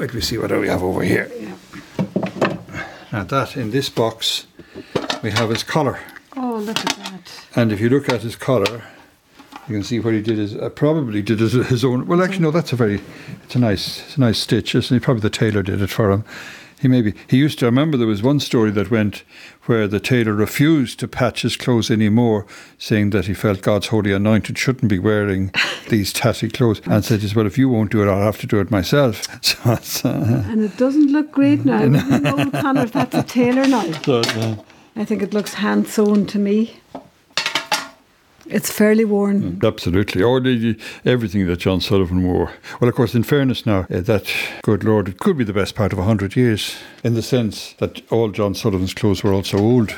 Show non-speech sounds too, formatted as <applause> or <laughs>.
Let me see what do we have over here. Now that in this box we have his collar. Oh, look at that. And if you look at his collar, you can see what he did is uh, probably did his, his own. Well, actually, no, that's a very, it's a nice, it's a nice stitch. Isn't it? Probably the tailor did it for him. He maybe he used to I remember there was one story that went where the tailor refused to patch his clothes anymore, saying that he felt God's holy anointed shouldn't be wearing <laughs> these tatty clothes, and said, "Well, if you won't do it, I'll have to do it myself." <laughs> So, uh, And it doesn't look great now. <laughs> no, Conor, if that's a tailor now. so, uh, I think it looks hand sewn to me. It's fairly worn. Absolutely. Or the, everything that John Sullivan wore. Well, of course, in fairness now, uh, that, good Lord, it could be the best part of 100 years in the sense that all John Sullivan's clothes were also old.